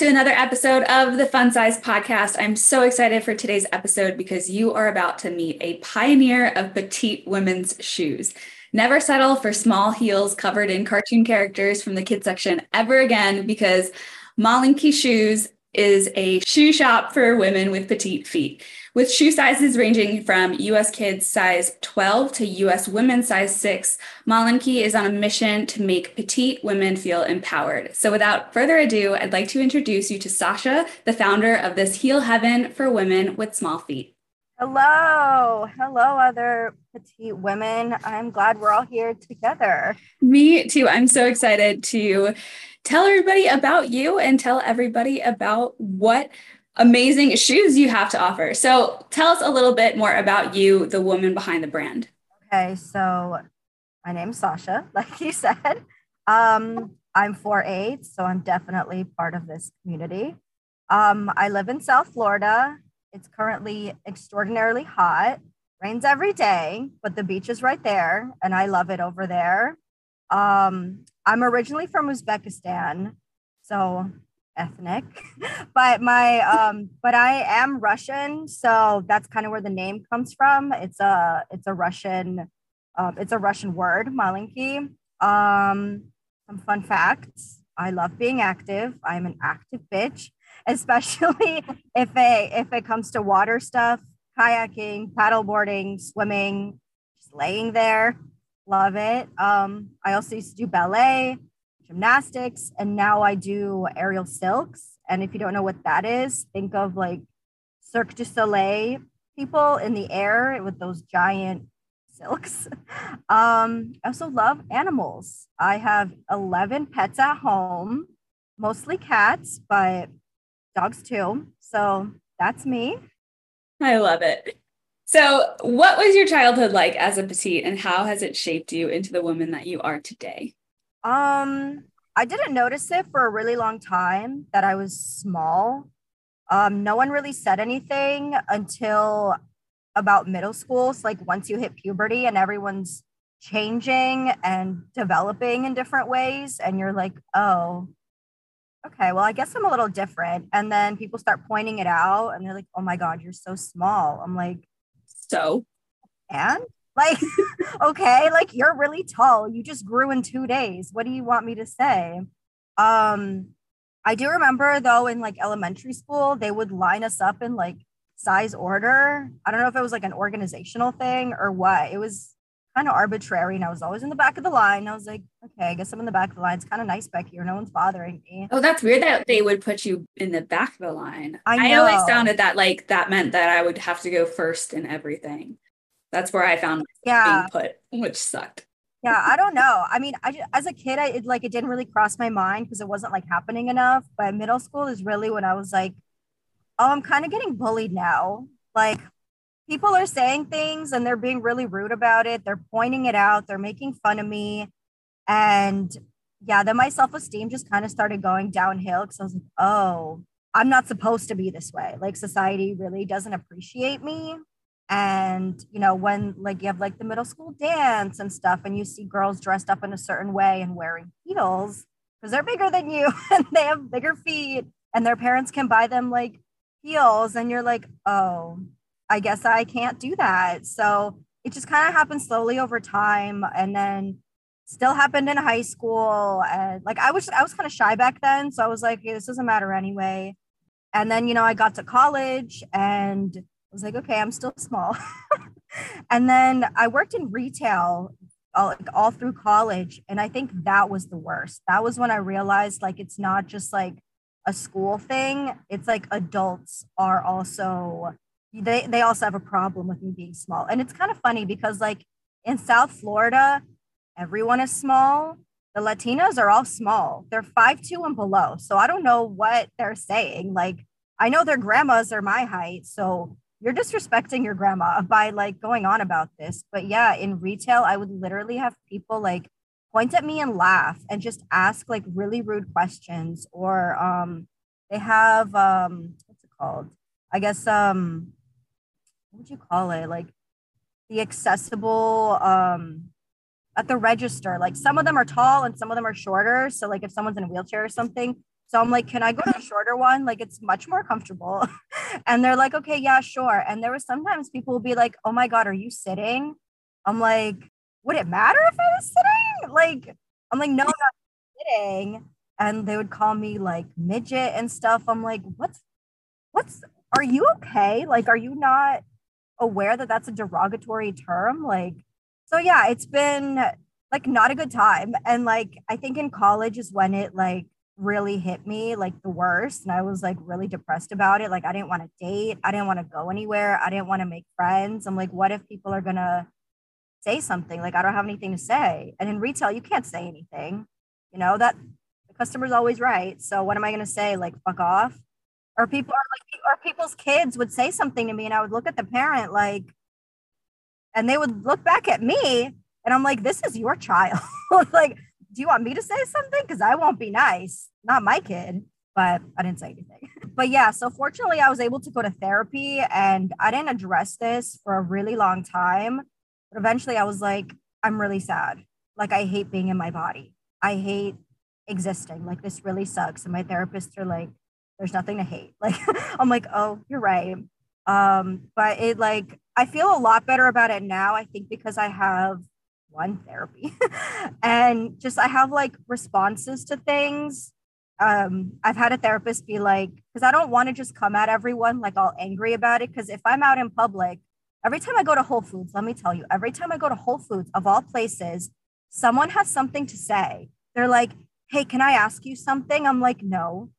to another episode of the Fun Size Podcast. I'm so excited for today's episode because you are about to meet a pioneer of petite women's shoes. Never settle for small heels covered in cartoon characters from the kids section ever again because Malenki Shoes is a shoe shop for women with petite feet. With shoe sizes ranging from US kids size 12 to US women size 6, Malenki is on a mission to make petite women feel empowered. So without further ado, I'd like to introduce you to Sasha, the founder of this heel heaven for women with small feet. Hello. Hello, other petite women. I'm glad we're all here together. Me too. I'm so excited to tell everybody about you and tell everybody about what amazing shoes you have to offer. So tell us a little bit more about you, the woman behind the brand. Okay, so my name's Sasha, like you said. Um, I'm 4'8, so I'm definitely part of this community. Um, I live in South Florida. It's currently extraordinarily hot. Rains every day, but the beach is right there, and I love it over there. Um, I'm originally from Uzbekistan, so ethnic, but my um, but I am Russian, so that's kind of where the name comes from. It's a it's a Russian, um, it's a Russian word, Malenki. Um, some fun facts. I love being active. I'm an active bitch, especially if it if it comes to water stuff, kayaking, paddleboarding, swimming, just laying there. Love it. Um, I also used to do ballet gymnastics, and now I do aerial silks. And if you don't know what that is, think of like Cirque du Soleil people in the air with those giant silks. Um, I also love animals. I have 11 pets at home, mostly cats, but dogs too. So that's me. I love it. So, what was your childhood like as a petite, and how has it shaped you into the woman that you are today? Um, I didn't notice it for a really long time that I was small. Um, no one really said anything until about middle school. So, like once you hit puberty and everyone's changing and developing in different ways, and you're like, oh, okay, well, I guess I'm a little different. And then people start pointing it out, and they're like, oh my God, you're so small. I'm like, so, and like, okay, like you're really tall. You just grew in two days. What do you want me to say? Um, I do remember though in like elementary school, they would line us up in like size order. I don't know if it was like an organizational thing or what. It was kind of arbitrary. And I was always in the back of the line. I was like, okay, I guess I'm in the back of the line. It's kind of nice back here. No one's bothering me. Oh, that's weird that they would put you in the back of the line. I, I always sounded that like that meant that I would have to go first in everything. That's where I found yeah. being put, which sucked. Yeah, I don't know. I mean, I as a kid, I it, like it didn't really cross my mind because it wasn't like happening enough. But middle school is really when I was like, oh, I'm kind of getting bullied now. Like people are saying things and they're being really rude about it. They're pointing it out. They're making fun of me, and yeah, then my self esteem just kind of started going downhill because I was like, oh, I'm not supposed to be this way. Like society really doesn't appreciate me and you know when like you have like the middle school dance and stuff and you see girls dressed up in a certain way and wearing heels because they're bigger than you and they have bigger feet and their parents can buy them like heels and you're like oh i guess i can't do that. So it just kind of happened slowly over time and then still happened in high school and like i was i was kind of shy back then so i was like hey, this doesn't matter anyway. And then you know i got to college and was like, okay, I'm still small. and then I worked in retail all, all through college. And I think that was the worst. That was when I realized like it's not just like a school thing, it's like adults are also they they also have a problem with me being small. And it's kind of funny because like in South Florida, everyone is small. The Latinas are all small. They're five two and below. So I don't know what they're saying. Like I know their grandmas are my height. So you're disrespecting your grandma by like going on about this. But yeah, in retail, I would literally have people like point at me and laugh and just ask like really rude questions or um they have um what's it called? I guess um what would you call it? Like the accessible um at the register. Like some of them are tall and some of them are shorter. So like if someone's in a wheelchair or something, So I'm like, can I go to a shorter one? Like it's much more comfortable. and they're like, okay, yeah, sure. And there was sometimes people will be like, oh my God, are you sitting? I'm like, would it matter if I was sitting? Like, I'm like, no, I'm not sitting. And they would call me like midget and stuff. I'm like, what's, what's, are you okay? Like, are you not aware that that's a derogatory term? Like, so yeah, it's been like not a good time. And like, I think in college is when it like really hit me like the worst. And I was like really depressed about it. Like, I didn't want to date. I didn't want to go anywhere. I didn't want to make friends. I'm like, what if people are to say something? Like, I don't have anything to say. And in retail, you can't say anything. You know, that the customer's always right. So what am I to say? Like, fuck off? Or people are like, or people's kids would say something to me and I would look at the parent like, and they would look back at me and I'm like, this is your child. like, do you want me to say something? Because I won't be nice, not my kid. But I didn't say anything. but yeah, so fortunately, I was able to go to therapy and I didn't address this for a really long time. But eventually, I was like, I'm really sad. Like, I hate being in my body. I hate existing. Like, this really sucks. And my therapists are like, there's nothing to hate. Like, I'm like, oh, you're right. Um, but it like, I feel a lot better about it now. I think because I have one therapy and just i have like responses to things um i've had a therapist be like because i don't want to just come at everyone like all angry about it because if i'm out in public every time i go to whole foods let me tell you every time i go to whole foods of all places someone has something to say. They're like hey can i ask you something? I'm like no.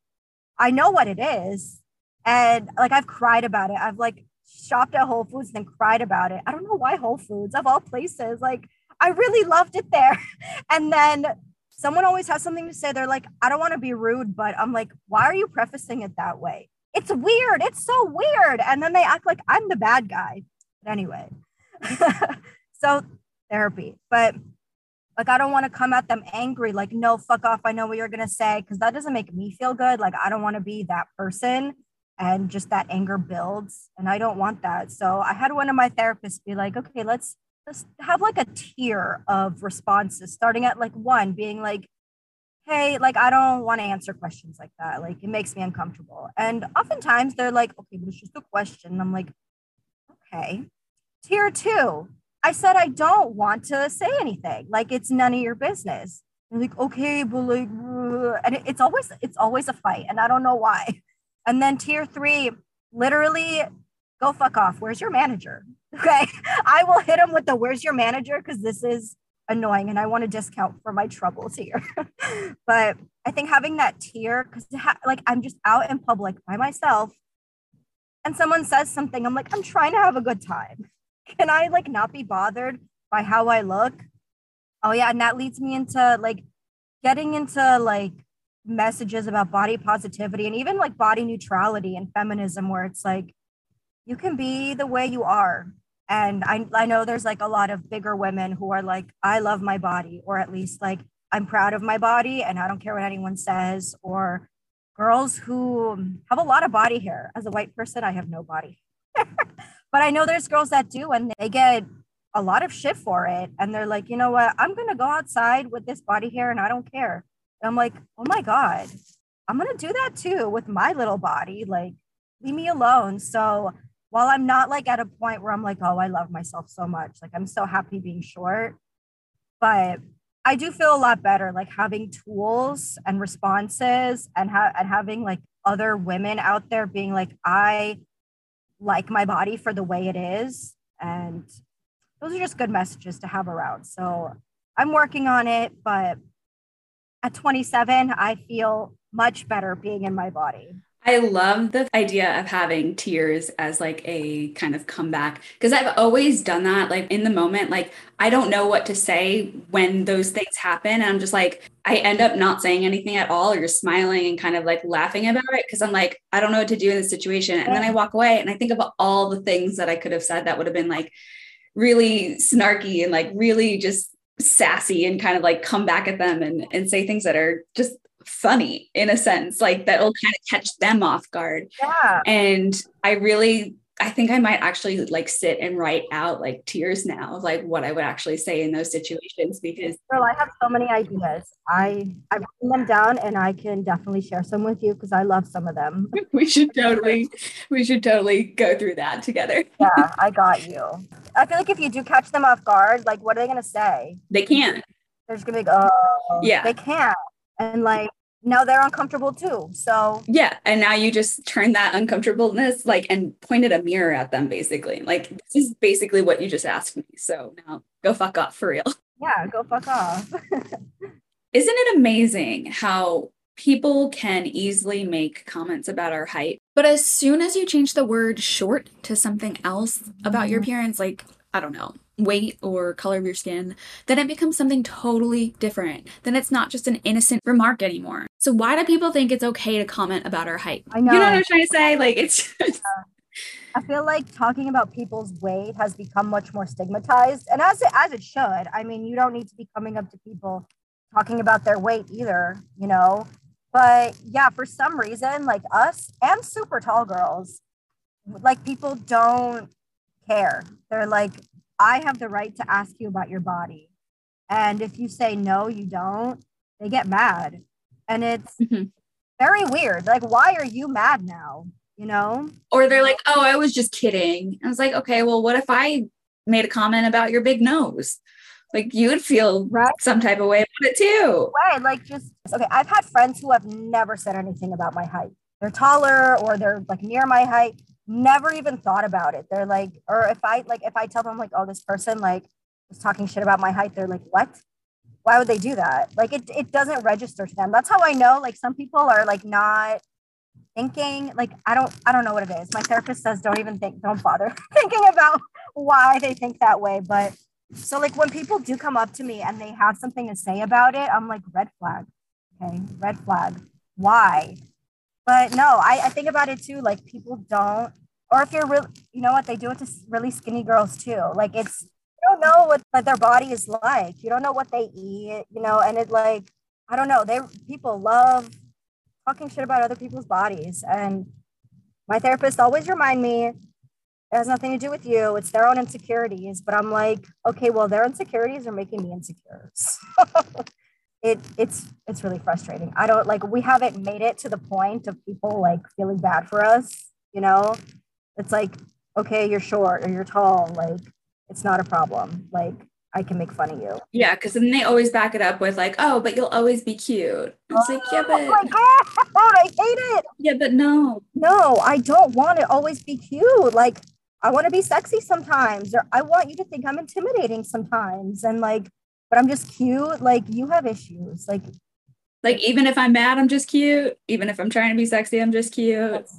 I know what it is. And like i've cried about it. I've like shopped at whole foods and cried about it. I don't know why whole foods of all places like I really loved it there. And then someone always has something to say. They're like, I don't want to be rude, but I'm like, why are you prefacing it that way? It's weird. It's so weird. And then they act like I'm the bad guy. But anyway, so therapy. But like, I don't want to come at them angry, like, no, fuck off. I know what you're going to say. Cause that doesn't make me feel good. Like, I don't want to be that person. And just that anger builds. And I don't want that. So I had one of my therapists be like, okay, let's have like a tier of responses starting at like one being like hey like i don't want to answer questions like that. Like it makes me uncomfortable. And oftentimes they're like okay but it's just a question. I'm like okay. Tier two i said i don't want to say anything. Like it's none of your business. And like okay but like uh, and it's always it's always a fight and i don't know why. And then tier three literally go fuck off. Where's your manager Okay. I will hit him with the where's your manager? Because this is annoying and I want a discount for my troubles here. but I think having that tier, because ha- like I'm just out in public by myself and someone says something, I'm like, I'm trying to have a good time. Can I like not be bothered by how I look? Oh, yeah. And that leads me into like getting into like messages about body positivity and even like body neutrality and feminism, where it's like, you can be the way you are and I, I know there's like a lot of bigger women who are like i love my body or at least like i'm proud of my body and i don't care what anyone says or girls who have a lot of body hair. As a white person i have no body but i know there's girls that do and they get a lot of shit for it. And they're like you know what? I'm gonna go outside with this body hair and i don't care. And i'm like oh my god. I'm gonna do that too with my little body. Like leave me alone. So while I'm not like at a point where I'm like, oh, I love myself so much, like I'm so happy being short, but I do feel a lot better like having tools and responses and, ha- and having like other women out there being like, I like my body for the way it is. And those are just good messages to have around. So I'm working on it, but at 27, I feel much better being in my body. I love the idea of having tiers as like a kind of comeback because I've always done that like in the moment like I don't know what to say when those things happen and I'm just like I end up not saying anything at all or just smiling and kind of like laughing about it because I'm like I don't know what to do in this situation and then I walk away and I think of all the things that I could have said that would have been like really snarky and like really just sassy and kind of like come back at them and and say things that are just funny in a sense, like that'll kind of catch them off guard. Yeah. And I really I think I might actually like sit and write out like tiers now of like what I would actually say in those situations because Girl, I have so many ideas. I I've written them down and I can definitely share some with you because I love some of them. we should totally we should totally go through that together. Yeah, I got you. I feel like if you do catch them off guard, like what are they gonna say? They can't. They're just gonna be like, oh Yeah. they can't. And like now they're uncomfortable too. So Yeah. And now you just turn that uncomfortableness like and pointed a mirror at them basically. Like this is basically what you just asked me. So now go fuck off for real. yeah, go fuck off. Isn't it amazing how people can easily make comments about our height? But as soon as you change the word short to something else about your mm-hmm. appearance, like, I don't know, weight or color of your skin, then it becomes something totally different. Then it's not just an innocent remark anymore. So why do people think it's okay to comment about our height? I know. You know what I'm trying to say? Like, it's just, I feel like talking about people's weight has become much more stigmatized, and as it, as it should. I mean, you don't need to be coming up to people talking about their weight either, you know. But yeah, for some reason, like us and super tall girls, like people don't care. They're like, I have the right to ask you about your body, and if you say no, you don't, they get mad, and it's Mhm. very weird. Like, why are you mad now? You know? or they're like, oh, I was just kidding. I was like, okay, well, what if I made a comment about your big nose? Like, you would feel Right. some type of way about it too. way like just okay i've had friends who have never said anything about my height they're taller or they're like near my height never even thought about it. They're like or if i like if i tell them like oh this person like was talking shit about my height they're like what? Why would they do that? Like it, it doesn't register to them. That's how i know like some people are like not thinking like i don't i don't know what it is. My therapist says don't even think don't bother thinking about why they think that way. But so like when people do come up to me and they have something to say about it i'm like red flag okay? Red flag. Why? But no I, I think about it too like people don't or if you're real you know what they do it to really skinny girls too. Like it's you don't know what, what their body is like. You don't know what they eat you know and it like i don't know they people love talking shit about other people's bodies. And my therapist always remind me it has nothing to do with you. It's their own insecurities. But i'm like okay well their insecurities are making me insecure. It it's it's really frustrating. I don't like we haven't made it to the point of people like feeling bad for us you know it's like okay you're short or you're tall like it's not a problem. Like i can make fun of you. Yeah, because then they always back it up with like, oh, but you'll always be cute. It's like, yeah, but oh my god i hate it. Yeah, but no. no i don't want to always be cute. Like i want to be sexy sometimes or i want you to think i'm intimidating sometimes and like but i'm just cute. Like you have issues. Like Like even if I'm mad, I'm just cute. Even if I'm trying to be sexy, I'm just cute. it's,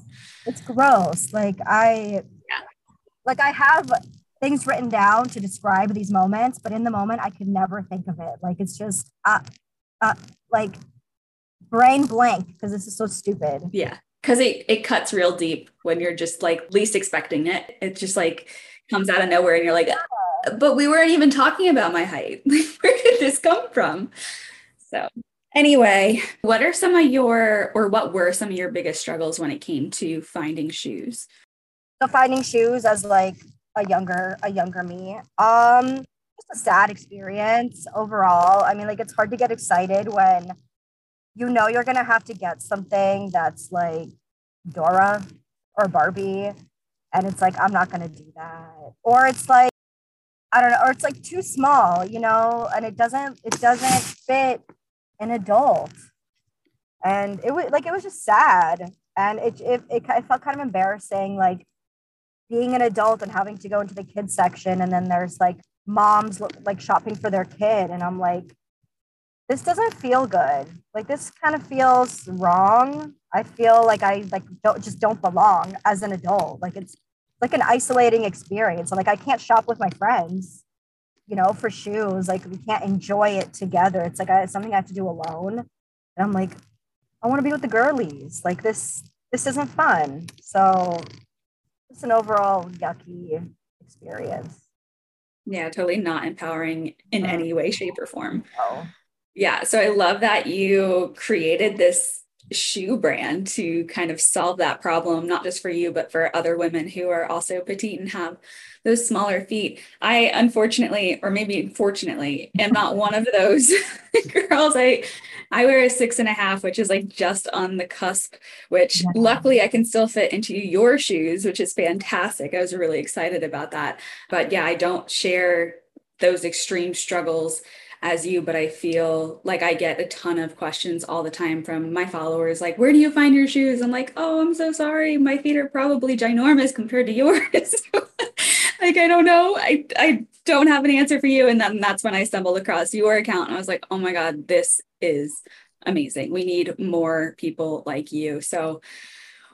it's gross like i Yeah. like i have things written down to describe these moments but in the moment i could never think of it like it's just uh, uh like brain blank because this is so stupid Yeah. Cause it, it cuts real deep when you're just like least expecting it. It just like comes out of nowhere and you're like, but we weren't even talking about my height. Where did this come from? So anyway, what are some of your or what were some of your biggest struggles when it came to finding shoes? so finding shoes as like a younger a younger me um just a sad experience overall i mean like it's hard to get excited when you know you're gonna have to get something that's like dora or barbie and it's like i'm not gonna do that or it's like i don't know or it's like too small you know and it doesn't it doesn't fit an adult. And it was like it was just sad. And it, it, it, it felt kind of embarrassing like being an adult and having to go into the kids section and then there's like moms like shopping for their kid. And i'm like this doesn't feel good. Like this kind of feels wrong. I feel like i like don't just don't belong as an adult. Like it's like an isolating experience. Like i can't shop with my friends you know for shoes like we can't enjoy it together it's like I, it's something i have to do alone and i'm like i want to be with the girlies like this this isn't fun so it's an overall yucky experience. Yeah, totally not empowering in Mm. any way, shape, or form. Oh, Yeah. So I love that you created this shoe brand to kind of solve that problem, not just for you, but for other women who are also petite and have those smaller feet. I unfortunately, or maybe fortunately, am not one of those girls. I I wear a six and a half, which is like just on the cusp, which luckily I can still fit into your shoes, which is fantastic. I was really excited about that. But yeah, I don't share those extreme struggles as you, but I feel like I get a ton of questions all the time from my followers like, where do you find your shoes? I'm like, oh, I'm so sorry. My feet are probably ginormous compared to yours. like, I don't know. I, I don't have an answer for you. And then that's when I stumbled across your account and I was like, oh my God, this is amazing. We need more people like you. So,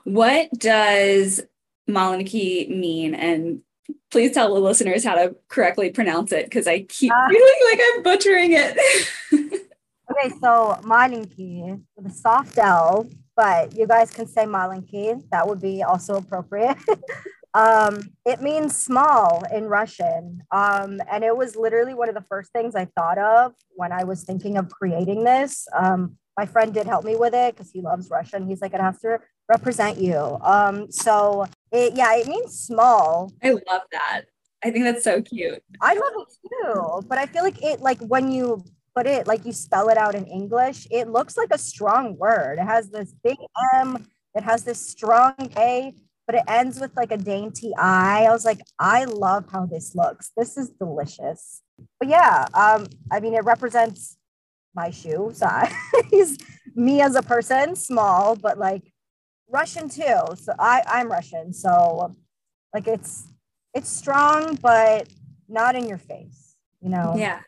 what does Malenki mean? And please tell the listeners how to correctly pronounce it because I keep uh, feeling like I'm butchering it. okay, so Malenki with a soft L, but you guys can say Malenki. That would be also appropriate. um, it means small in Russian. Um, and it was literally one of the first things I thought of when I was thinking of creating this. Um, my friend did help me with it because he loves Russian. He's like, it has to represent you. Um, so it, yeah, it means small. I love that. I think that's so cute. I love it too, but I feel like it, like when you put it, like you spell it out in English, it looks like a strong word. It has this big M, it has this strong A, but it ends with like a dainty I. I was like, I love how this looks. This is delicious. But yeah, um, I mean, it represents my shoe size. me as a person, small, but like Russian too. So I, I'm Russian. So like it's it's strong, but not in your face, you know? Yeah.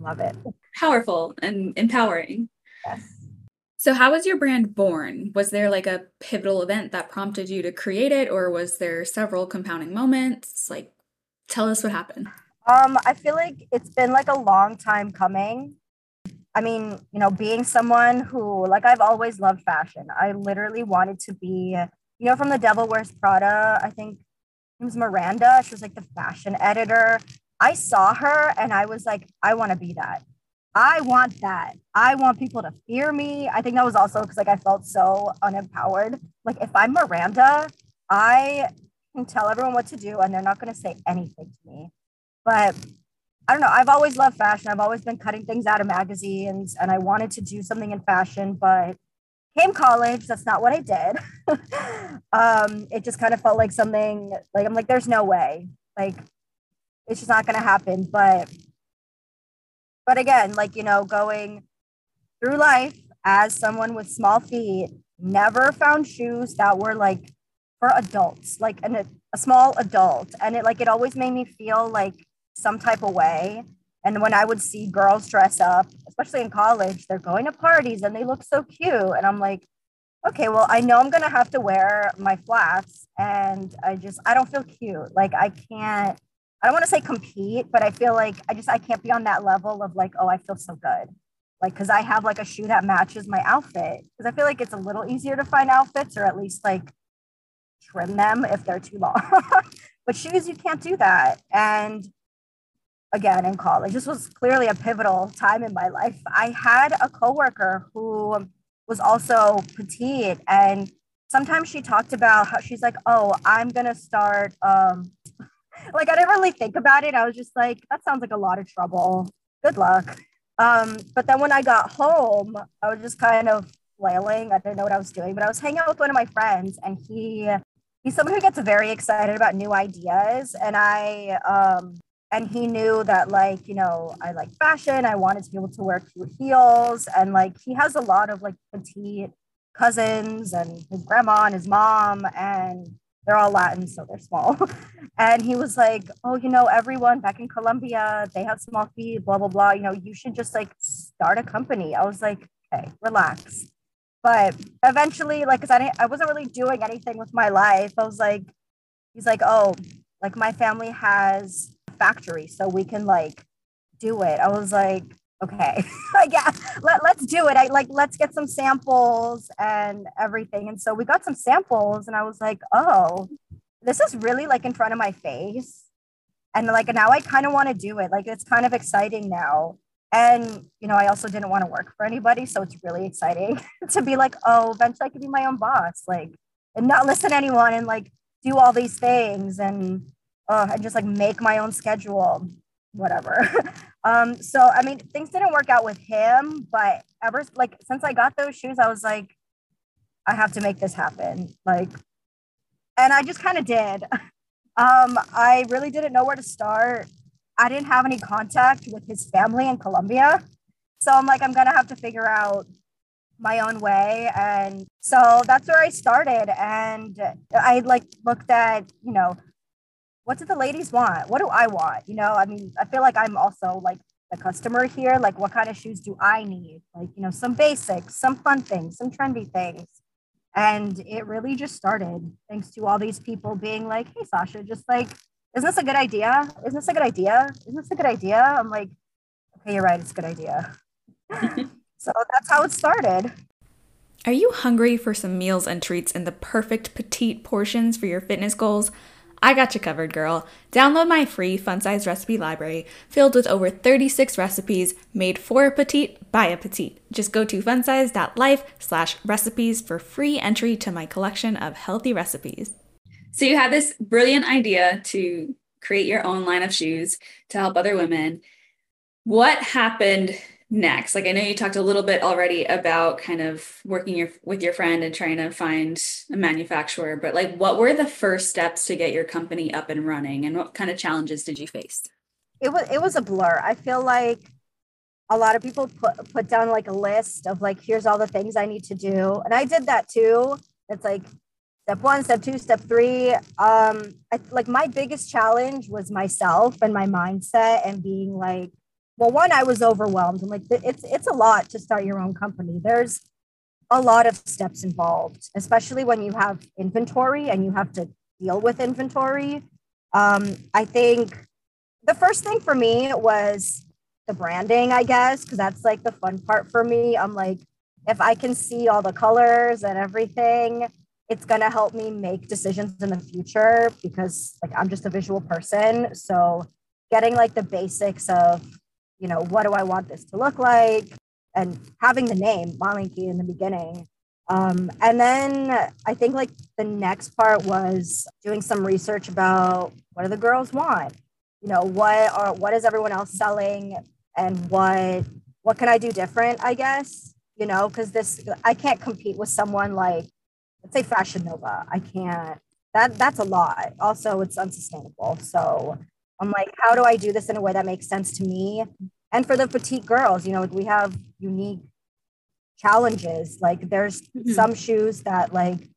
Love it. Powerful and empowering. Yes. So how was your brand born? Was there like a pivotal event that prompted you to create it, or was there several compounding moments? Like tell us what happened. Um, I feel like it's been like a long time coming. I mean, you know, being someone who, like, I've always loved fashion. I literally wanted to be, you know, from The Devil Wears Prada. I think it was Miranda. She was like the fashion editor. I saw her and I was like, I want to be that. I want that. I want people to fear me. I think that was also because like I felt so unempowered. Like if I'm Miranda, I can tell everyone what to do and they're not going to say anything to me. But I don't know. I've always loved fashion. I've always been cutting things out of magazines and I wanted to do something in fashion, but came college. That's not what I did. um, it just kind of felt like something like I'm like, there's no way. Like it's just not gonna happen. But but again, like you know, going through life as someone with small feet, never found shoes that were like for adults, like an, a small adult. And it like it always made me feel like some type of way. And when I would see girls dress up, especially in college, they're going to parties and they look so cute. And I'm like, okay, well, I know I'm going to have to wear my flats. And I just, I don't feel cute. Like, I can't, I don't want to say compete, but I feel like I just, I can't be on that level of like, oh, I feel so good. Like, cause I have like a shoe that matches my outfit. Cause I feel like it's a little easier to find outfits or at least like trim them if they're too long. but shoes, you can't do that. And again in college. This was clearly a pivotal time in my life. I had a coworker who was also petite and sometimes she talked about how she's like, "Oh, I'm going to start um like I didn't really think about it. I was just like, that sounds like a lot of trouble. Good luck. Um, but then when I got home, I was just kind of flailing. I didn't know what I was doing, but I was hanging out with one of my friends and he he's someone who gets very excited about new ideas. And I um and he knew that like you know i like fashion i wanted to be able to wear cute heels and like he has a lot of like petite cousins and his grandma and his mom and they're all latin so they're small. And he was like oh you know everyone back in colombia they have small feet blah blah blah you know you should just like start a company. I was like okay relax. But eventually like because I, I wasn't really doing anything with my life i was like he's like oh like my family has factory so we can like do it. I was like, okay, like yeah, let, let's do it. I like let's get some samples and everything. And so we got some samples and I was like, oh, this is really like in front of my face. And like now I kind of want to do it. Like it's kind of exciting now. And, you know, I also didn't want to work for anybody. So it's really exciting to be like, oh, eventually I could be my own boss, like, and not listen to anyone and like do all these things and, uh, and just like make my own schedule, whatever. um, so, I mean, things didn't work out with him, but ever like since I got those shoes, I was like, I have to make this happen. Like, and I just kind of did. Um, I really didn't know where to start. I didn't have any contact with his family in Colombia. So I'm like, I'm going to have to figure out my own way. And so that's where I started. And I like looked at, you know, what do the ladies want? What do I want? You know, I mean, I feel like I'm also like the customer here. Like, what kind of shoes do I need? Like, you know, some basics, some fun things, some trendy things. And it really just started thanks to all these people being like, hey, Sasha, just like isn't this a good idea? Isn't this a good idea? Isn't this a good idea? I'm like, okay, you're right. It's a good idea. so that's how it started. Are you hungry for some meals and treats in the perfect petite portions for your fitness goals? I got you covered, girl. Download my free fun size recipe library filled with over 36 recipes made for a petite by a petite. Just go to funsize.life slash recipes for free entry to my collection of healthy recipes. So you had this brilliant idea to create your own line of shoes to help other women. What happened next? Like I know you talked a little bit already about kind of working your, with your friend and trying to find a manufacturer, but like what were the first steps to get your company up and running and what kind of challenges did you face? It was it was a blur. I feel like a lot of people put put down like a list of like here's all the things I need to do. And I did that too. It's like step one, step two, step three. Um, I, like my biggest challenge was myself and my mindset and being like, well, one, I was overwhelmed. I'm like, it's it's a lot to start your own company. There's a lot of steps involved, especially when you have inventory and you have to deal with inventory. Um, I think the first thing for me was the branding, I guess, because that's like the fun part for me. I'm like, if I can see all the colors and everything, it's going to help me make decisions in the future because like I'm just a visual person. So getting like the basics of, you know, what do I want this to look like and having the name Malenki in the beginning. Um, and then I think like the next part was doing some research about what do the girls want? You know, what are what is everyone else selling and what what can I do different, I guess, you know, because this I can't compete with someone like let's say Fashion Nova. I can't. That that's a lot. Also, it's unsustainable. So I'm like, how do I do this in a way that makes sense to me and for the petite girls? You know, like we have unique challenges. Like there's mm-hmm. some shoes that like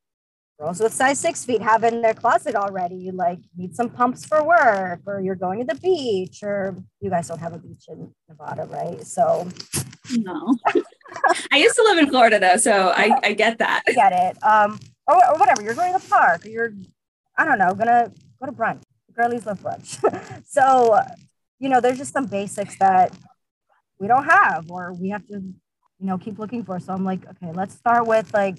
girls with size six feet have in their closet already. You like need some pumps for work, or you're going to the beach, or you guys don't have a beach in Nevada, right? So no. I used to live in Florida though, so I, I get that. I get it. Um, or, or whatever. You're going to the park. Or you're, I don't know, gonna go to brunch. Girlies love brunch. so, you know, there's just some basics that we don't have, or we have to, you know, keep looking for. So I'm like, okay, let's start with like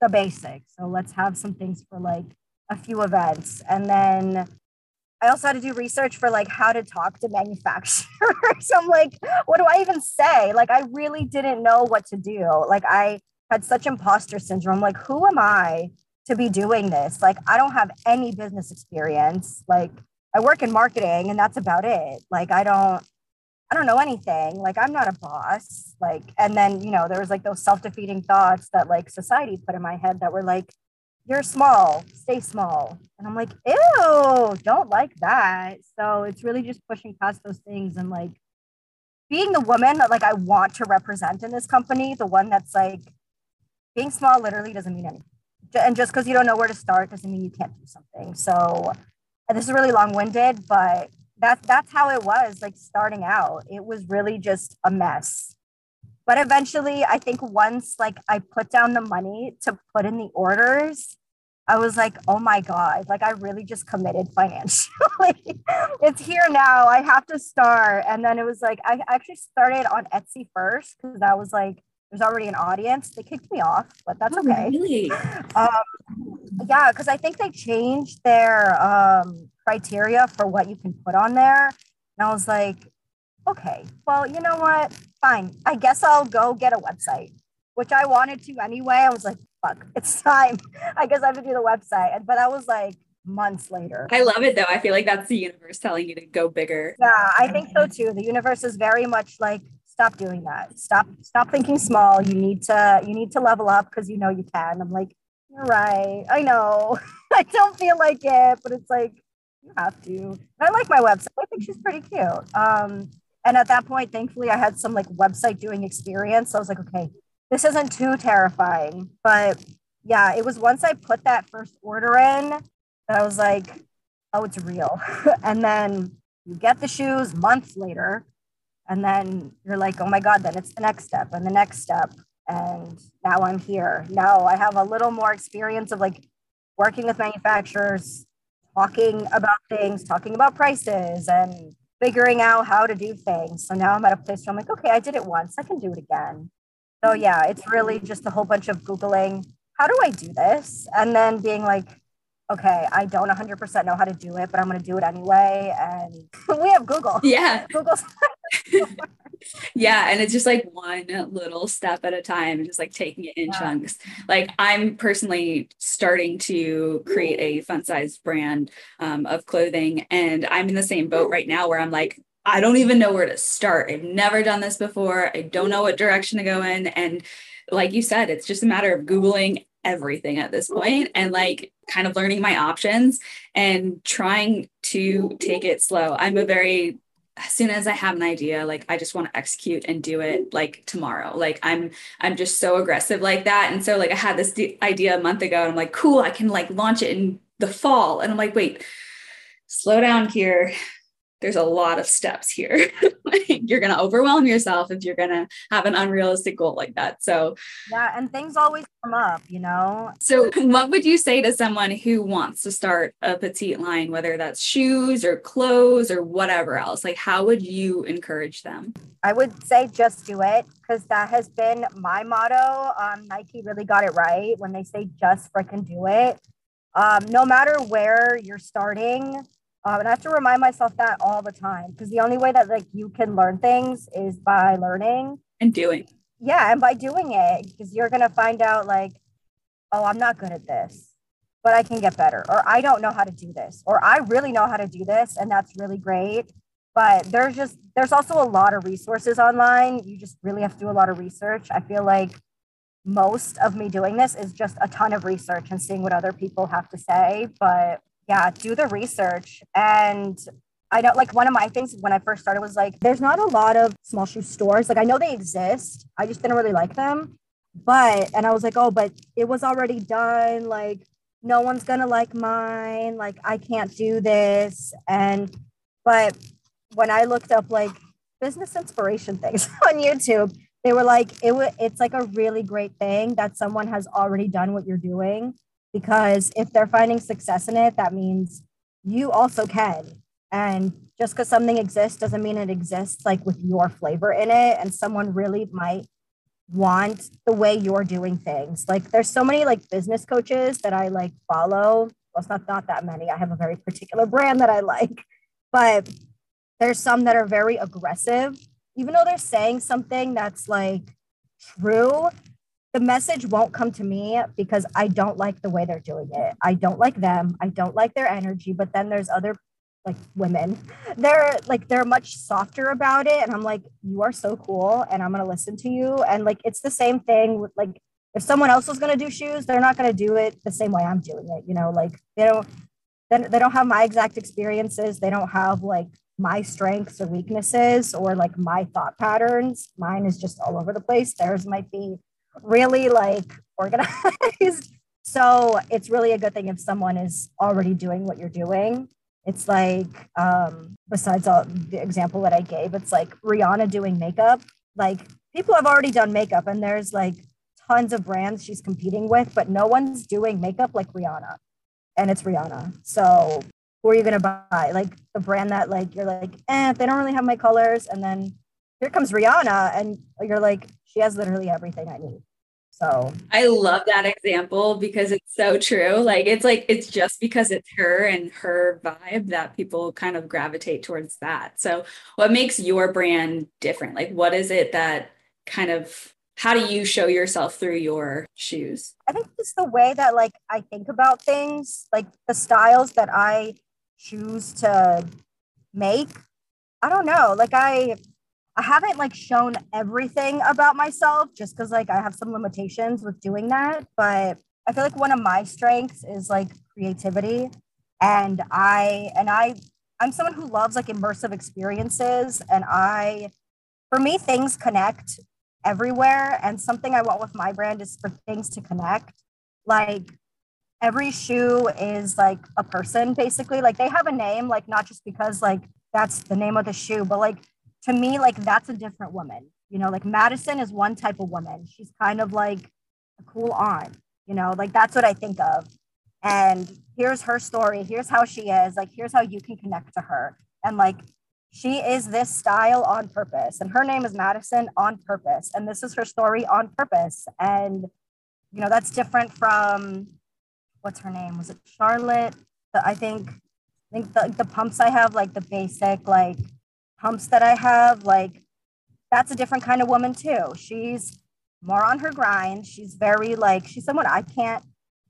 the basics. So let's have some things for like a few events, and then I also had to do research for like how to talk to manufacturers. I'm like, what do I even say? Like, I really didn't know what to do. Like, I had such imposter syndrome. Like, who am I to be doing this? Like, I don't have any business experience. Like, I work in marketing and that's about it. Like, I don't, I don't know anything. Like, I'm not a boss. Like, and then, you know, there was like those self defeating thoughts that like society put in my head that were like, you're small, stay small. And I'm like, ew, don't like that. So it's really just pushing past those things and like being the woman that like I want to represent in this company, the one that's like being small literally doesn't mean anything. And just because you don't know where to start doesn't mean you can't do something. So this is really long-winded, but that's that's how it was like starting out. It was really just a mess but eventually i think once like i put down the money to put in the orders i was like oh my god like i really just committed financially it's here now i have to start and then it was like i actually started on etsy first because that was like there's already an audience they kicked me off but that's oh, okay really? um, yeah because i think they changed their um, criteria for what you can put on there and i was like okay, well, you know what? Fine. I guess I'll go get a website, which I wanted to anyway. I was like, fuck, it's time. I guess I have to do the website. But I was like months later. I love it though. I feel like that's the universe telling you to go bigger. Yeah, I think so too. The universe is very much like stop doing that. Stop stop thinking small. You need to you need to level up because you know you can. I'm like, you're right. I know. I don't feel like it, but it's like you have to. I like my website. I think she's pretty cute. Um, and at that point, thankfully, I had some like website doing experience. So I was like, okay, this isn't too terrifying. But yeah, it was once I put that first order in that I was like, oh, it's real. and then you get the shoes months later. And then you're like, oh my God, then it's the next step and the next step. And now I'm here. Now I have a little more experience of like working with manufacturers, talking about things, talking about prices, and figuring out how to do things. So now I'm at a place where I'm like, okay, I did it once, I can do it again. So yeah, it's really just a whole bunch of Googling, how do I do this? And then being like, okay, I don't 100% know how to do it, but I'm going to do it anyway. And we have Google. Yeah. Google's yeah and it's just like one little step at a time and just like taking it in yeah. chunks. Like i'm personally starting to create a fun size brand um, of clothing and i'm in the same boat right now where i'm like i don't even know where to start. I've never done this before. I don't know what direction to go in and like you said it's just a matter of googling everything at this point and like kind of learning my options and trying to take it slow. I'm a very as soon as I have an idea, like I just want to execute and do it like tomorrow. Like I'm I'm just so aggressive like that. And so like I had this idea a month ago and I'm like, cool, I can like launch it in the fall. And I'm like, wait, slow down here there's a lot of steps here. you're going to overwhelm yourself if you're going to have an unrealistic goal like that. So, yeah, and things always come up, you know. So, what would you say to someone who wants to start a petite line, whether that's shoes or clothes or whatever else? Like, how would you encourage them? I would say just do it because that has been my motto. Um, Nike really got it right when they say just freaking do it. Um, no matter where you're starting, um, and I have to remind myself that all the time because the only way that like you can learn things is by learning and doing. Yeah, and by doing it because you're gonna find out like, oh, I'm not good at this, but I can get better, or I don't know how to do this, or I really know how to do this, and that's really great. But there's just there's also a lot of resources online. You just really have to do a lot of research. I feel like most of me doing this is just a ton of research and seeing what other people have to say, but yeah, do the research. And I know, like, one of my things when I first started was like, there's not a lot of small shoe stores. Like, I know they exist, I just didn't really like them. But, and I was like, oh, but it was already done. Like, no one's gonna like mine. Like, I can't do this. And, but when I looked up like business inspiration things on YouTube, they were like, it was, it's like a really great thing that someone has already done what you're doing because if they're finding success in it, that means you also can. And just because something exists doesn't mean it exists like with your flavor in it. And someone really might want the way you're doing things. Like there's so many like business coaches that I like follow. Well, it's not not that many. I have a very particular brand that I like, but there's some that are very aggressive, even though they're saying something that's like true the message won't come to me because I don't like the way they're doing it. I don't like them. I don't like their energy. But then there's other like women. They're like they're much softer about it. And I'm like, you are so cool and I'm gonna listen to you. And like it's the same thing with like if someone else was gonna do shoes, they're not gonna do it the same way I'm doing it. You know, like they don't then they don't have my exact experiences. They don't have like my strengths or weaknesses or like my thought patterns. Mine is just all over the place. Theirs might be really like organized. so it's really a good thing if someone is already doing what you're doing. It's like, um, besides all the example that I gave, it's like Rihanna doing makeup. Like people have already done makeup, and there's like tons of brands she's competing with, but no one's doing makeup like Rihanna. And it's Rihanna. So who are you gonna buy? Like the brand that like you're like, eh, they don't really have my colors. And then here comes Rihanna, and you're like, she has literally everything I need. So I love that example because it's so true. Like it's like it's just because it's her and her vibe that people kind of gravitate towards that. So what makes your brand different? Like what is it that kind of how do you show yourself through your shoes? I think it's the way that like I think about things, like the styles that I choose to make. I don't know. Like I I haven't like shown everything about myself just because like I have some limitations with doing that. But I feel like one of my strengths is like creativity. And I and I I'm someone who loves like immersive experiences. And I for me, things connect everywhere. And something I want with my brand is for things to connect. Like every shoe is like a person, basically. Like they have a name, like not just because like that's the name of the shoe, but like to me, like that's a different woman. You know, like Madison is one type of woman. She's kind of like a cool aunt, you know, like that's what I think of. And here's her story. Here's how she is. Like, here's how you can connect to her. And like, she is this style on purpose. And her name is Madison on purpose. And this is her story on purpose. And, you know, that's different from what's her name? Was it Charlotte? The, I think, I think the, the pumps I have, like the basic, like pumps that I have, like that's a different kind of woman too. She's more on her grind. She's very like, she's someone I can't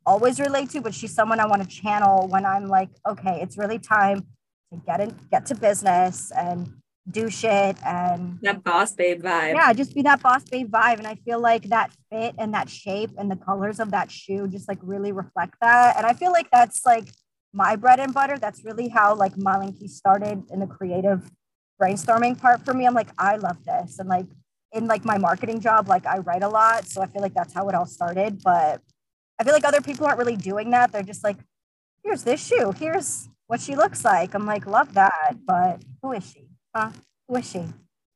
always relate to, but she's someone I want to channel when I'm like, okay, it's really time to get in, get to business and do shit and that boss babe vibe. Yeah, just be that boss babe vibe. And I feel like that fit and that shape and the colors of that shoe just like really reflect that. And I feel like that's like my bread and butter. That's really how like Malenki started in the creative brainstorming part for me. I'm like, I love this. And like in like my marketing job, like I write a lot. So I feel like that's how it all started. But I feel like other people aren't really doing that. They're just like, here's this shoe. Here's what she looks like. I'm like, love that. But who is she? Huh? Who is she?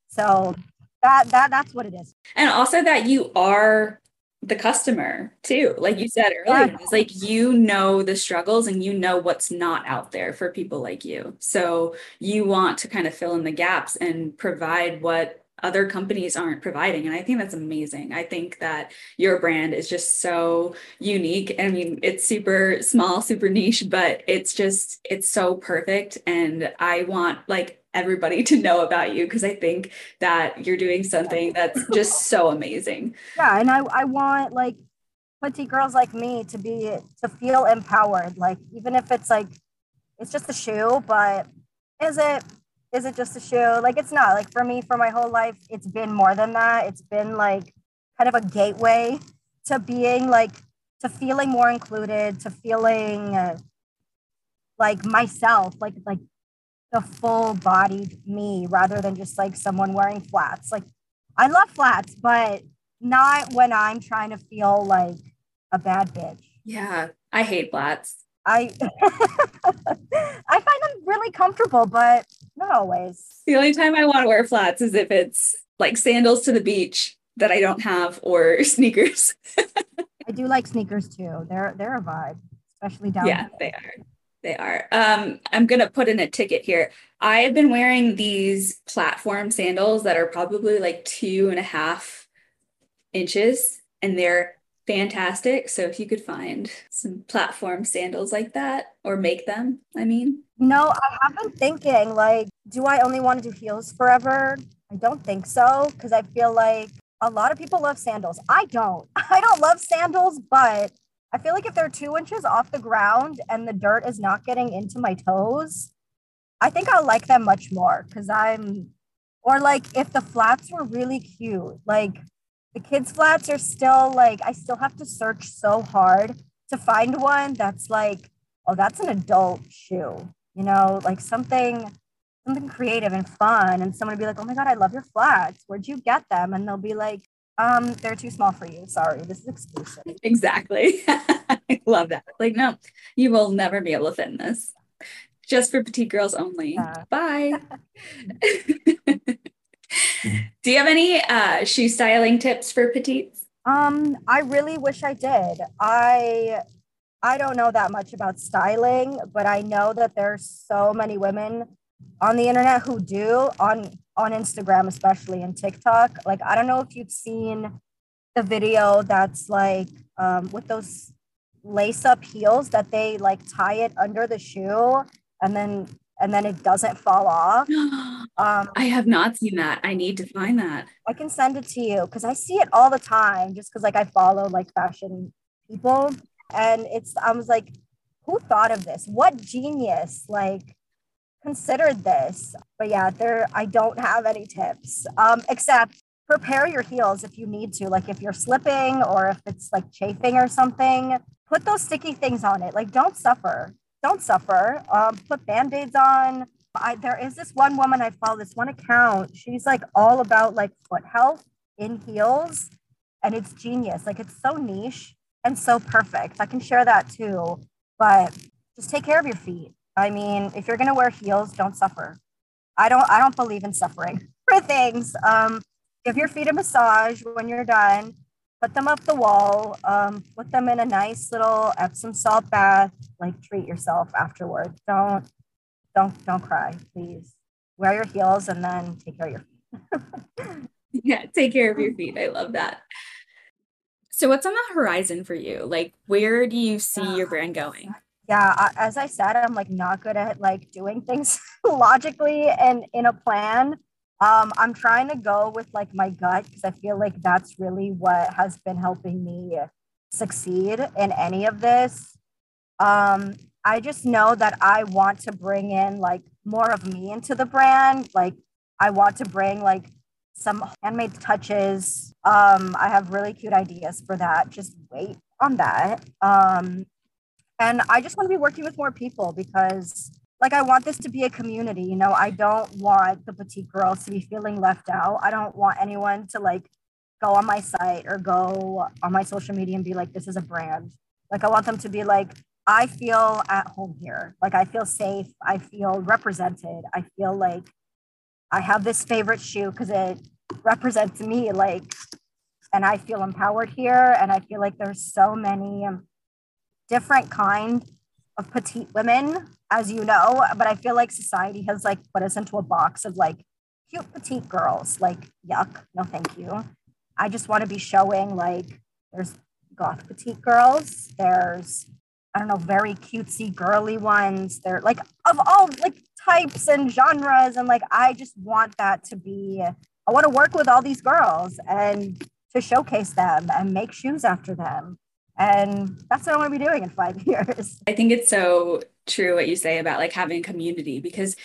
So that that that's what it is. And also that you are the customer too. Like you said earlier, yeah. it's like you know the struggles and you know what's not out there for people like you. So you want to kind of fill in the gaps and provide what other companies aren't providing. And I think that's amazing. I think that your brand is just so unique. I mean, it's super small, super niche, but it's just, it's so perfect. And I want like everybody to know about you because I think that you're doing something that's just so amazing. Yeah. And I, I want like petite girls like me to be, to feel empowered. Like, even if it's like, it's just a shoe, but is it is it just a shoe? Like it's not. Like for me, for my whole life, it's been more than that. It's been like kind of a gateway to being like to feeling more included, to feeling uh, like myself, like like the full bodied me rather than just like someone wearing flats. Like I love flats, but not when I'm trying to feel like a bad bitch. Yeah, I hate flats. I I find them really comfortable, but not always. The only time I want to wear flats is if it's like sandals to the beach that I don't have or sneakers. I do like sneakers too. They're they're a vibe, especially down. Yeah, they are. They are. Um, I'm gonna put in a ticket here. I have been wearing these platform sandals that are probably like two and a half inches, and they're fantastic. So if you could find some platform sandals like that or make them, I mean. No, I have been thinking like, do I only want to do heels forever? I don't think so because I feel like a lot of people love sandals. I don't. I don't love sandals, but I feel like if they're two inches off the ground and the dirt is not getting into my toes, I think I'll like them much more because I'm, or like if the flats were really cute, like the kids flats are still like i still have to search so hard to find one that's like oh that's an adult shoe you know like something something creative and fun. And someone would be like oh my god i love your flats. Where'd you get them? And they'll be like um they're too small for you. Sorry. This is exclusive. Exactly. I love that. Like no you will never be able to fit in this. Just for petite girls only. Yeah. bye. Do you have any uh, shoe styling tips for petites? Um, I really wish I did. I I don't know that much about styling, but I know that there's so many women on the internet who do on on Instagram, especially and TikTok. Like I don't know if you've seen the video that's like um, with those lace up heels that they like tie it under the shoe and then and then it doesn't fall off. Um, I have not seen that. I need to find that. I can send it to you because I see it all the time just because like I follow like fashion people and it's I was like, who thought of this? What genius like considered this? But yeah, there I don't have any tips. Um, except prepare your heels if you need to. Like if you're slipping or if it's like chafing or something, put those sticky things on it. Like don't suffer don't suffer. Um, put band-aids on. I, there is this one woman I follow, this one account. She's like all about like foot health in heels, and it's genius. Like it's so niche and so perfect. I can share that too. But just take care of your feet. I mean, if you're gonna wear heels, don't suffer. I don't. I don't believe in suffering for things. Um, give your feet a massage when you're done put them up the wall, um, put them in a nice little Epsom salt bath, like treat yourself afterwards. Don't, don't, don't cry, please. Wear your heels and then take care of your feet. yeah, take care of your feet. I love that. So, what's on the horizon for you? Like, where do you see your brand going? Yeah, as I said, I'm like not good at like doing things logically and in a plan. Um, I'm trying to go with like my gut because I feel like that's really what has been helping me succeed in any of this. Um, I just know that I want to bring in like more of me into the brand. Like I want to bring like some handmade touches. Um, I have really cute ideas for that. Just wait on that. Um, and I just want to be working with more people because like I want this to be a community. You know, I don't want the petite girls to be feeling left out. I don't want anyone to like go on my site or go on my social media and be like, this is a brand. Like I want them to be like, I feel at home here. Like I feel safe. I feel represented. I feel like I have this favorite shoe because it represents me. Like, and I feel empowered here. And I feel like there's so many um, different kind of petite women, as you know, but I feel like society has like put us into a box of like cute petite girls. Like, yuck, no thank you. I just want to be showing like there's goth petite girls, there's I don't know, very cutesy girly ones. They're like of all like types and genres. And like I just want that to be I want to work with all these girls and to showcase them and make shoes after them. And that's what I want to be doing in five years. I think it's so true what you say about like having community because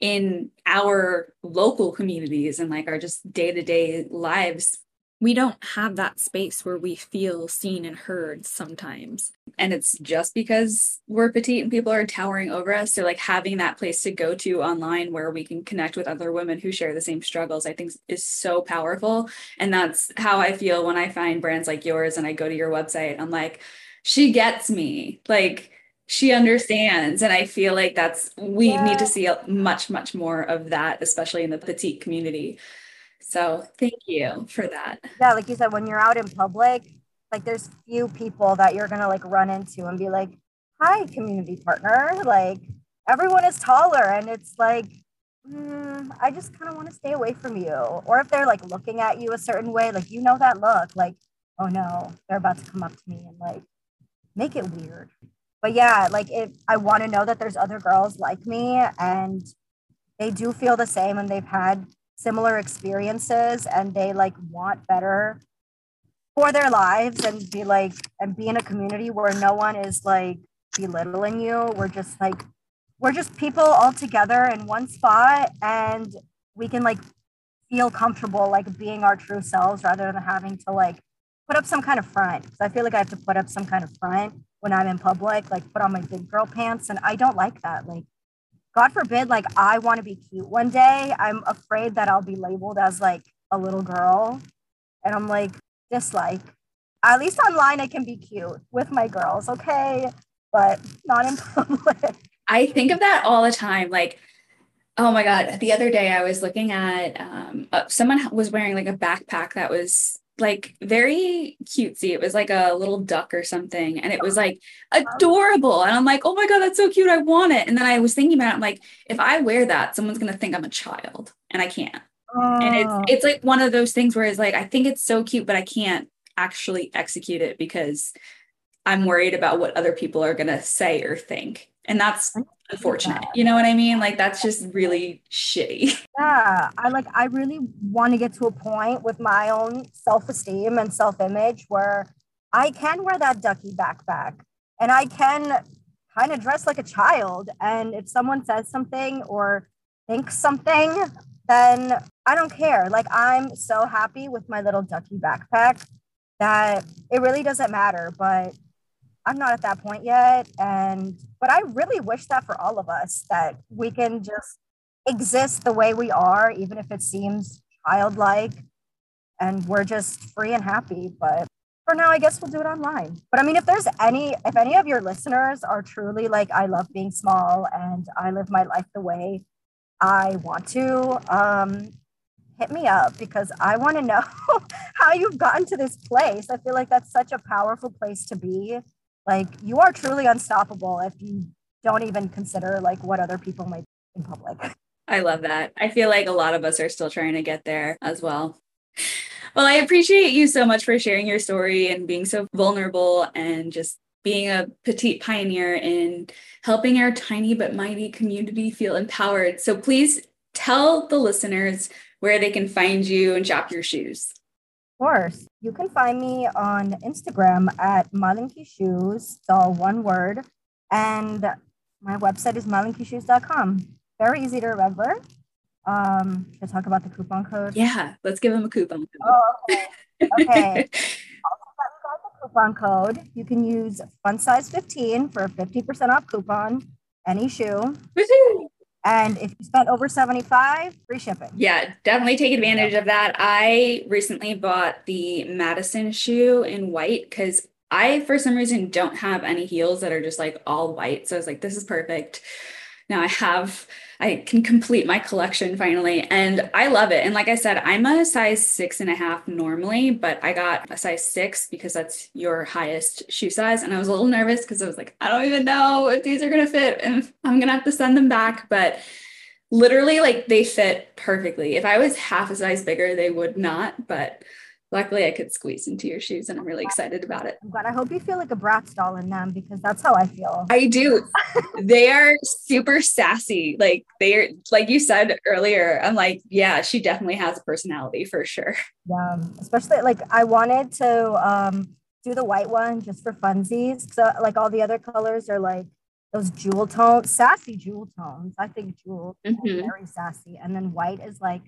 in our local communities and like our just day to day lives, we don't have that space where we feel seen and heard sometimes. And it's just because we're petite and people are towering over us. So, like, having that place to go to online where we can connect with other women who share the same struggles, I think is so powerful. And that's how I feel when I find brands like yours and I go to your website. I'm like, she gets me. Like, she understands and i feel like that's we yeah. need to see much much more of that especially in the petite community so thank you for that. Yeah, like you said, when you're out in public, like there's few people that you're gonna like run into and be like, "Hi, community partner." Like everyone is taller, and it's like, mm, I just kind of want to stay away from you. Or if they're like looking at you a certain way, like you know that look, like, oh no, they're about to come up to me and like make it weird. But yeah, like if I want to know that there's other girls like me and they do feel the same and they've had similar experiences and they like want better for their lives and be like and be in a community where no one is like belittling you. We're just like we're just people all together in one spot and we can like feel comfortable like being our true selves rather than having to like put up some kind of front. So i feel like i have to put up some kind of front when i'm in public like put on my big girl pants and i don't like that like God forbid, like I want to be cute one day. I'm afraid that I'll be labeled as like a little girl. And I'm like, dislike. At least online, I can be cute with my girls, okay? But not in public. I think of that all the time. Like, oh my God, the other day I was looking at um, uh, someone was wearing like a backpack that was like very cutesy. It was like a little duck or something. And it was like oh. adorable. And I'm like, oh my God, that's so cute. I want it. And then I was thinking about it. I'm like, if I wear that, someone's going to think I'm a child and I can't. Oh. And it's, oh. it's like one of those things where it's like, I think it's so cute, but I can't actually execute it because I'm worried about what other people are going to say or think. And that's unfortunate. You know what I mean? Like that's just really shitty. Yeah. I like I really want to get to a point with my own self-esteem and self-image where I can wear that ducky backpack and I can kind of dress like a child. And if someone says something or thinks something, then I don't care. Like I'm so happy with my little ducky backpack that it really doesn't matter. But I'm not at that point yet. And, but I really wish that for all of us that we can just exist the way we are, even if it seems childlike and we're just free and happy. But for now, I guess we'll do it online. But I mean, if there's any, if any of your listeners are truly like, I love being small and I live my life the way I want to, um, hit me up because I want to know how you've gotten to this place. I feel like that's such a powerful place to be. Like you are truly unstoppable if you don't even consider like what other people might in public. I love that. I feel like a lot of us are still trying to get there as well. Well, I appreciate you so much for sharing your story and being so vulnerable and just being a petite pioneer in helping our tiny but mighty community feel empowered. So please tell the listeners where they can find you and shop your shoes. Of course. You can find me on Instagram at Malenki Shoes. It's all one word. And my website is malenkishoes.com. Very easy to remember. Um, should I talk about the coupon code? Yeah, let's give them a coupon code. Oh, okay. okay. The coupon code. You can use fun size 15 for a 50% off coupon, any shoe. And if you spent over 75, free shipping. Yeah, definitely take advantage of that. I recently bought the Madison shoe in white because I, for some reason, don't have any heels that are just like all white. So I was like, this is perfect now I have, I can complete my collection finally. And I love it. And like I said, I'm a size six and a half normally, but I got a size six because that's your highest shoe size. And I was a little nervous because I was like, I don't even know if these are going to fit and I'm going to have to send them back. But literally, like they fit perfectly. If I was half a size bigger, they would not. But luckily I could squeeze into your shoes and I'm really excited about it. But I hope you feel like a Bratz doll in them because that's how I feel. I do. they are super sassy. Like they're like you said earlier, I'm like, yeah, she definitely has a personality for sure. Yeah. Especially like I wanted to um do the white one just for funsies. So like all the other colors are like those jewel tones, sassy jewel tones. I think jewel mm-hmm. very sassy. And then white is like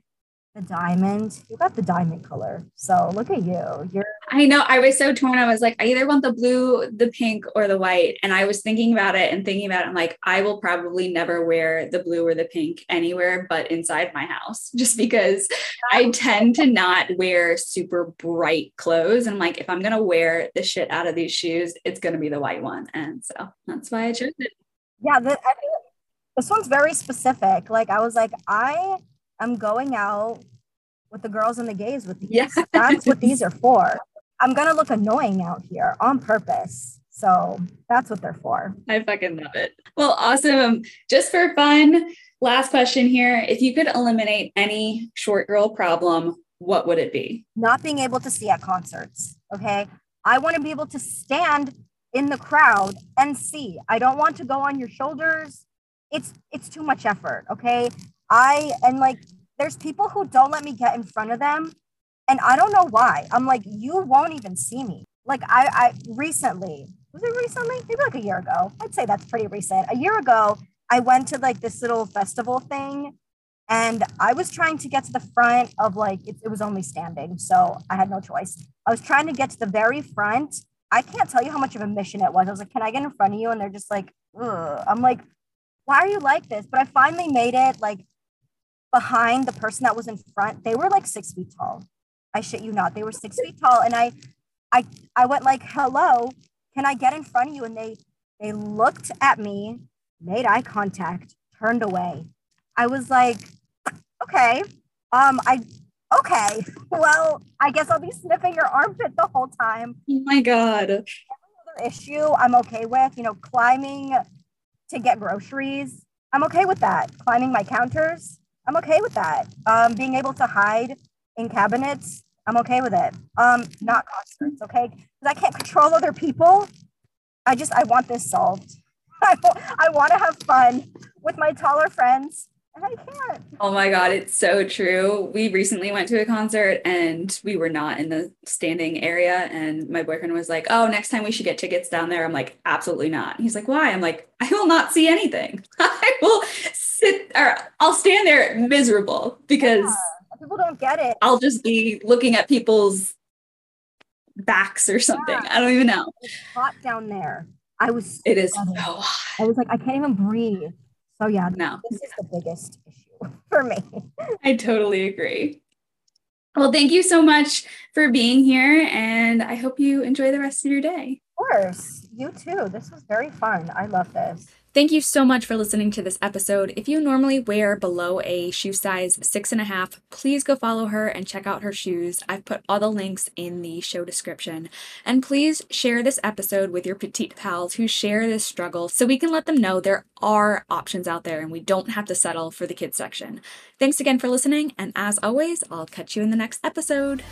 the diamond. You got the diamond color. So look at you. You're I know. I was so torn. I was like, I either want the blue, the pink, or the white. And I was thinking about it and thinking about it. I'm like, I will probably never wear the blue or the pink anywhere but inside my house, just because I tend to not wear super bright clothes. And I'm like, if I'm gonna wear the shit out of these shoes, it's gonna be the white one. And so that's why I chose it. Yeah, the, I think this one's very specific. Like I was like, I I'm going out with the girls and the gays with these. Yeah. That's what these are for. I'm gonna look annoying out here on purpose. So that's what they're for. I fucking love it. Well, awesome. Um, just for fun, last question here. If you could eliminate any short girl problem, what would it be? Not being able to see at concerts. Okay. I want to be able to stand in the crowd and see. I don't want to go on your shoulders. It's it's too much effort. Okay. I and like there's people who don't let me get in front of them and I don't know why. I'm like, you won't even see me. Like I I recently, was it recently? Maybe like a year ago. I'd say that's pretty recent. A year ago, I went to like this little festival thing and I was trying to get to the front of like it, it was only standing, so I had no choice. I was trying to get to the very front. I can't tell you how much of a mission it was. I was like, "Can I get in front of you?" And they're just like, Ugh. "I'm like, why are you like this?" But I finally made it. Like behind the person that was in front, they were like six feet tall. I shit you not. They were six feet tall. And I I I went like, hello, can I get in front of you? And they they looked at me, made eye contact, turned away. I was like, okay. Um, I okay. Well, I guess I'll be sniffing your armpit the whole time. Oh my god. Every other issue I'm okay with, you know, climbing to get groceries. I'm okay with that. Climbing my counters, I'm okay with that. Um, being able to hide in cabinets, I'm okay with it. Um, not concerts, okay? Because I can't control other people. I just I want this solved. I, I want to have fun with my taller friends. And I can't. Oh my God, it's so true. We recently went to a concert and we were not in the standing area. And my boyfriend was like, Oh, next time we should get tickets down there. I'm like, Absolutely not. He's like, Why? I'm like, I will not see anything. I will sit or I'll stand there miserable because yeah, people don't get it. I'll just be looking at people's backs or something. Yeah. I don't even know. It's hot down there. I was. It is so hot. I was like, I can't even breathe. So yeah, no, this is the biggest issue for me. I totally agree. Well, thank you so much for being here, and I hope you enjoy the rest of your day. Of course, you too. This was very fun. I love this. Thank you so much for listening to this episode. If you normally wear below a shoe size six and a half, please go follow her and check out her shoes. I've put all the links in the show description. And please share this episode with your petite pals who share this struggle so we can let them know there are options out there and we don't have to settle for the kids section. Thanks again for listening, and as always, I'll catch you in the next episode.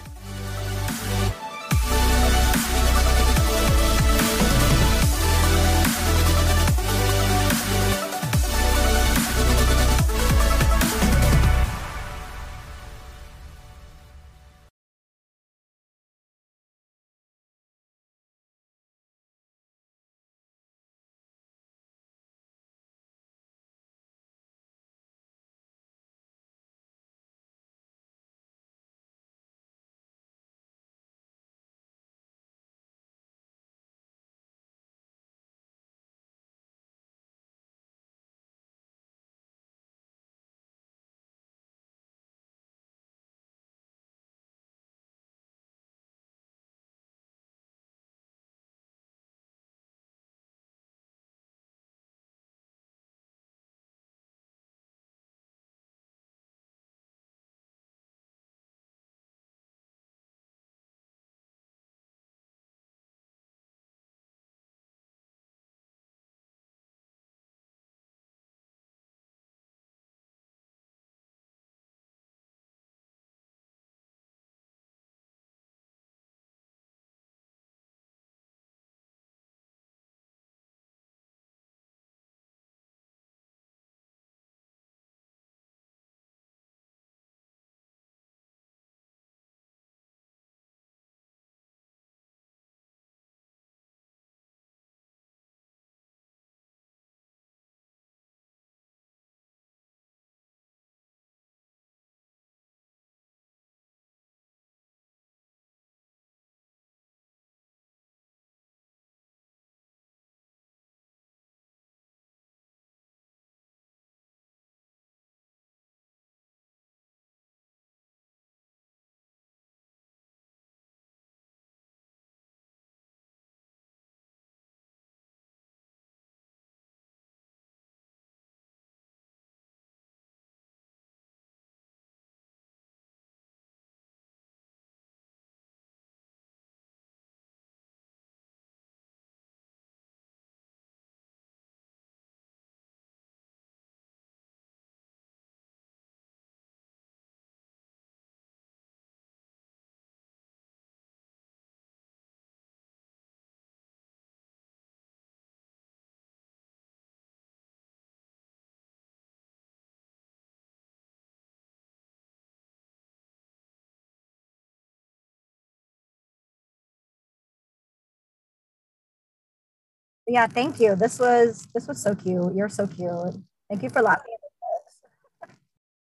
Yeah, thank you. This was this was so cute. You're so cute. Thank you for laughing